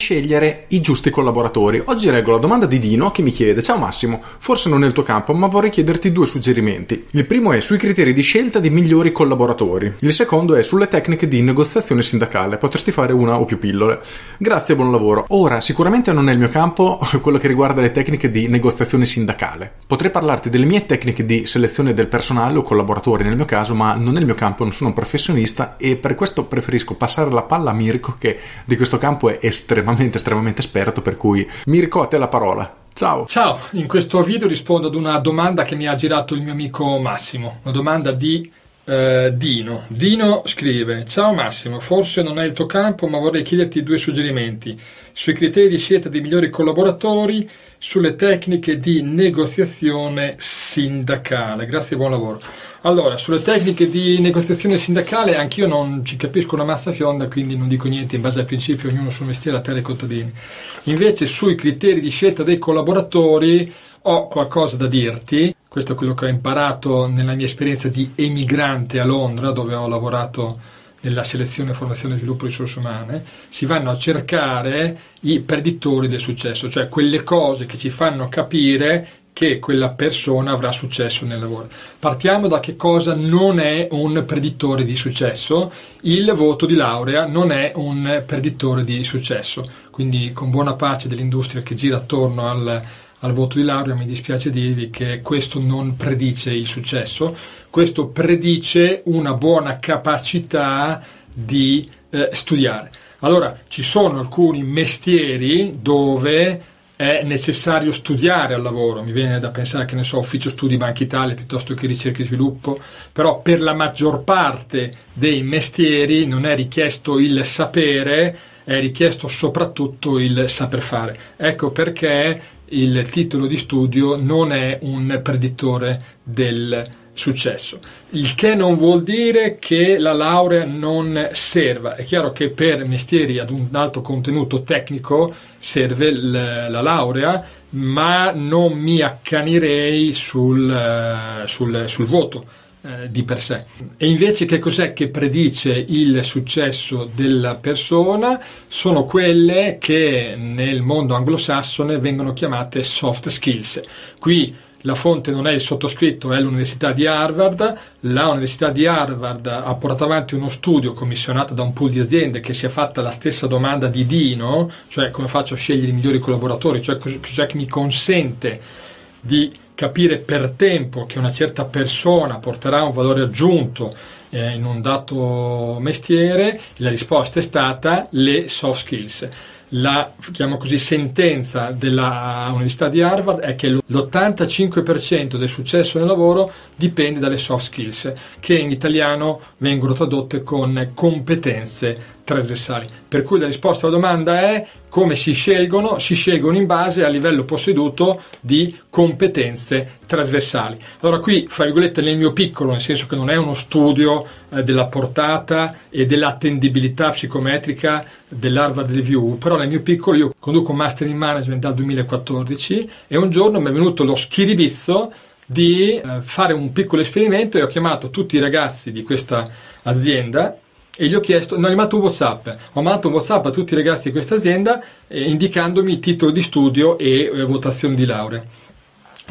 scegliere i giusti collaboratori. Oggi reggo la domanda di Dino che mi chiede: Ciao Massimo, forse non è il tuo campo, ma vorrei chiederti due suggerimenti. Il primo è sui criteri di scelta dei migliori collaboratori. Il secondo è sulle tecniche di negoziazione sindacale. Potresti fare una o più pillole. Grazie, buon lavoro. Ora, sicuramente non è il mio campo quello che riguarda le tecniche di negoziazione sindacale. Potrei parlarti delle mie tecniche di selezione del personale o collaboratori nel mio caso, ma non è il mio campo, non sono un professionista e per questo preferisco passare la palla a Mirko che di questo campo è estremamente estremamente, estremamente esperto, per cui Mirko, a te la parola. Ciao. Ciao, in questo video rispondo ad una domanda che mi ha girato il mio amico Massimo, una domanda di eh, Dino. Dino scrive: Ciao Massimo, forse non è il tuo campo, ma vorrei chiederti due suggerimenti sui criteri di scelta dei migliori collaboratori, sulle tecniche di negoziazione sindacale. Grazie e buon lavoro. Allora, sulle tecniche di negoziazione sindacale anch'io non ci capisco una massa fionda, quindi non dico niente in base al principio, ognuno sul mestiere a terra e contadini. Invece sui criteri di scelta dei collaboratori ho qualcosa da dirti, questo è quello che ho imparato nella mia esperienza di emigrante a Londra, dove ho lavorato nella selezione, formazione e sviluppo di risorse umane, si vanno a cercare i preditori del successo, cioè quelle cose che ci fanno capire che quella persona avrà successo nel lavoro. Partiamo da che cosa non è un predittore di successo. Il voto di laurea non è un predittore di successo, quindi con buona pace dell'industria che gira attorno al, al voto di laurea mi dispiace dirvi che questo non predice il successo, questo predice una buona capacità di eh, studiare. Allora, ci sono alcuni mestieri dove è necessario studiare al lavoro, mi viene da pensare che ne so, ufficio studi Banca Italia piuttosto che ricerca e sviluppo, però per la maggior parte dei mestieri non è richiesto il sapere, è richiesto soprattutto il saper fare. Ecco perché il titolo di studio non è un predittore del successo. Il che non vuol dire che la laurea non serva. È chiaro che per mestieri ad un alto contenuto tecnico serve la laurea, ma non mi accanirei sul, eh, sul, sul voto eh, di per sé. E invece che cos'è che predice il successo della persona? Sono quelle che nel mondo anglosassone vengono chiamate soft skills. Qui la fonte non è il sottoscritto, è l'Università di Harvard. La Università di Harvard ha portato avanti uno studio commissionato da un pool di aziende che si è fatta la stessa domanda di Dino, cioè come faccio a scegliere i migliori collaboratori, cioè cos'è che mi consente di capire per tempo che una certa persona porterà un valore aggiunto eh, in un dato mestiere, la risposta è stata le soft skills. La così, sentenza dell'Università di Harvard è che l'85% del successo nel lavoro dipende dalle soft skills, che in italiano vengono tradotte con competenze trasversali. Per cui la risposta alla domanda è come si scelgono? Si scelgono in base al livello posseduto di competenze trasversali. Allora qui, fra virgolette, nel mio piccolo, nel senso che non è uno studio eh, della portata e dell'attendibilità psicometrica dell'Harvard Review, però nel mio piccolo io conduco un master in management dal 2014 e un giorno mi è venuto lo schiribizzo di eh, fare un piccolo esperimento e ho chiamato tutti i ragazzi di questa azienda e gli ho chiesto, non ho mandato un WhatsApp, ho mandato un WhatsApp a tutti i ragazzi di questa azienda eh, indicandomi titolo di studio e eh, votazione di laurea.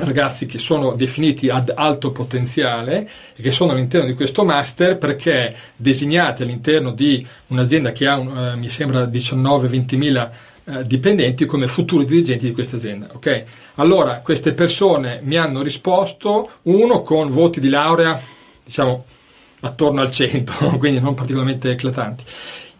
Ragazzi che sono definiti ad alto potenziale e che sono all'interno di questo master perché designati all'interno di un'azienda che ha, eh, mi sembra, 19-20 mila eh, dipendenti come futuri dirigenti di questa azienda. Okay? Allora, queste persone mi hanno risposto, uno con voti di laurea, diciamo, attorno al 100, quindi non particolarmente eclatanti.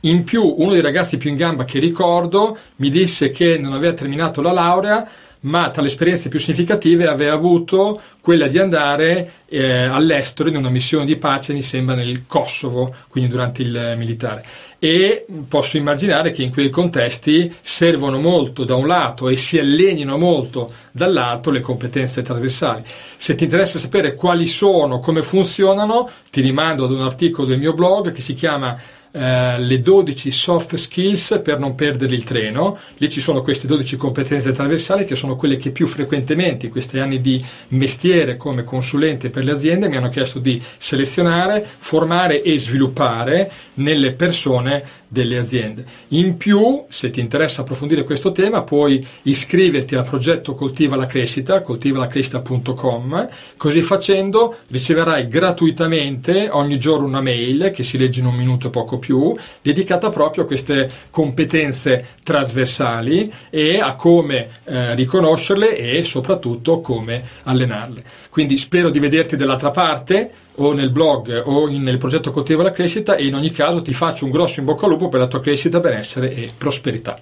In più, uno dei ragazzi più in gamba che ricordo mi disse che non aveva terminato la laurea, ma tra le esperienze più significative aveva avuto quella di andare eh, all'estero in una missione di pace, mi sembra nel Kosovo, quindi durante il militare. E posso immaginare che in quei contesti servono molto da un lato e si allenino molto dall'altro le competenze trasversali. Se ti interessa sapere quali sono, come funzionano, ti rimando ad un articolo del mio blog che si chiama eh, le 12 soft skills per non perdere il treno. Lì ci sono queste 12 competenze trasversali che sono quelle che più frequentemente in questi anni di mestiere come consulente per le aziende mi hanno chiesto di selezionare, formare e sviluppare nelle persone delle aziende. In più, se ti interessa approfondire questo tema, puoi iscriverti al progetto Coltiva la Crescita, coltivalacrescita.com, così facendo riceverai gratuitamente ogni giorno una mail che si legge in un minuto e poco più, dedicata proprio a queste competenze trasversali e a come eh, riconoscerle e soprattutto come allenarle. Quindi spero di vederti dall'altra parte o nel blog o in, nel progetto Coltiva la Crescita e in ogni caso ti faccio un grosso in bocca al lupo per la tua crescita, benessere e prosperità.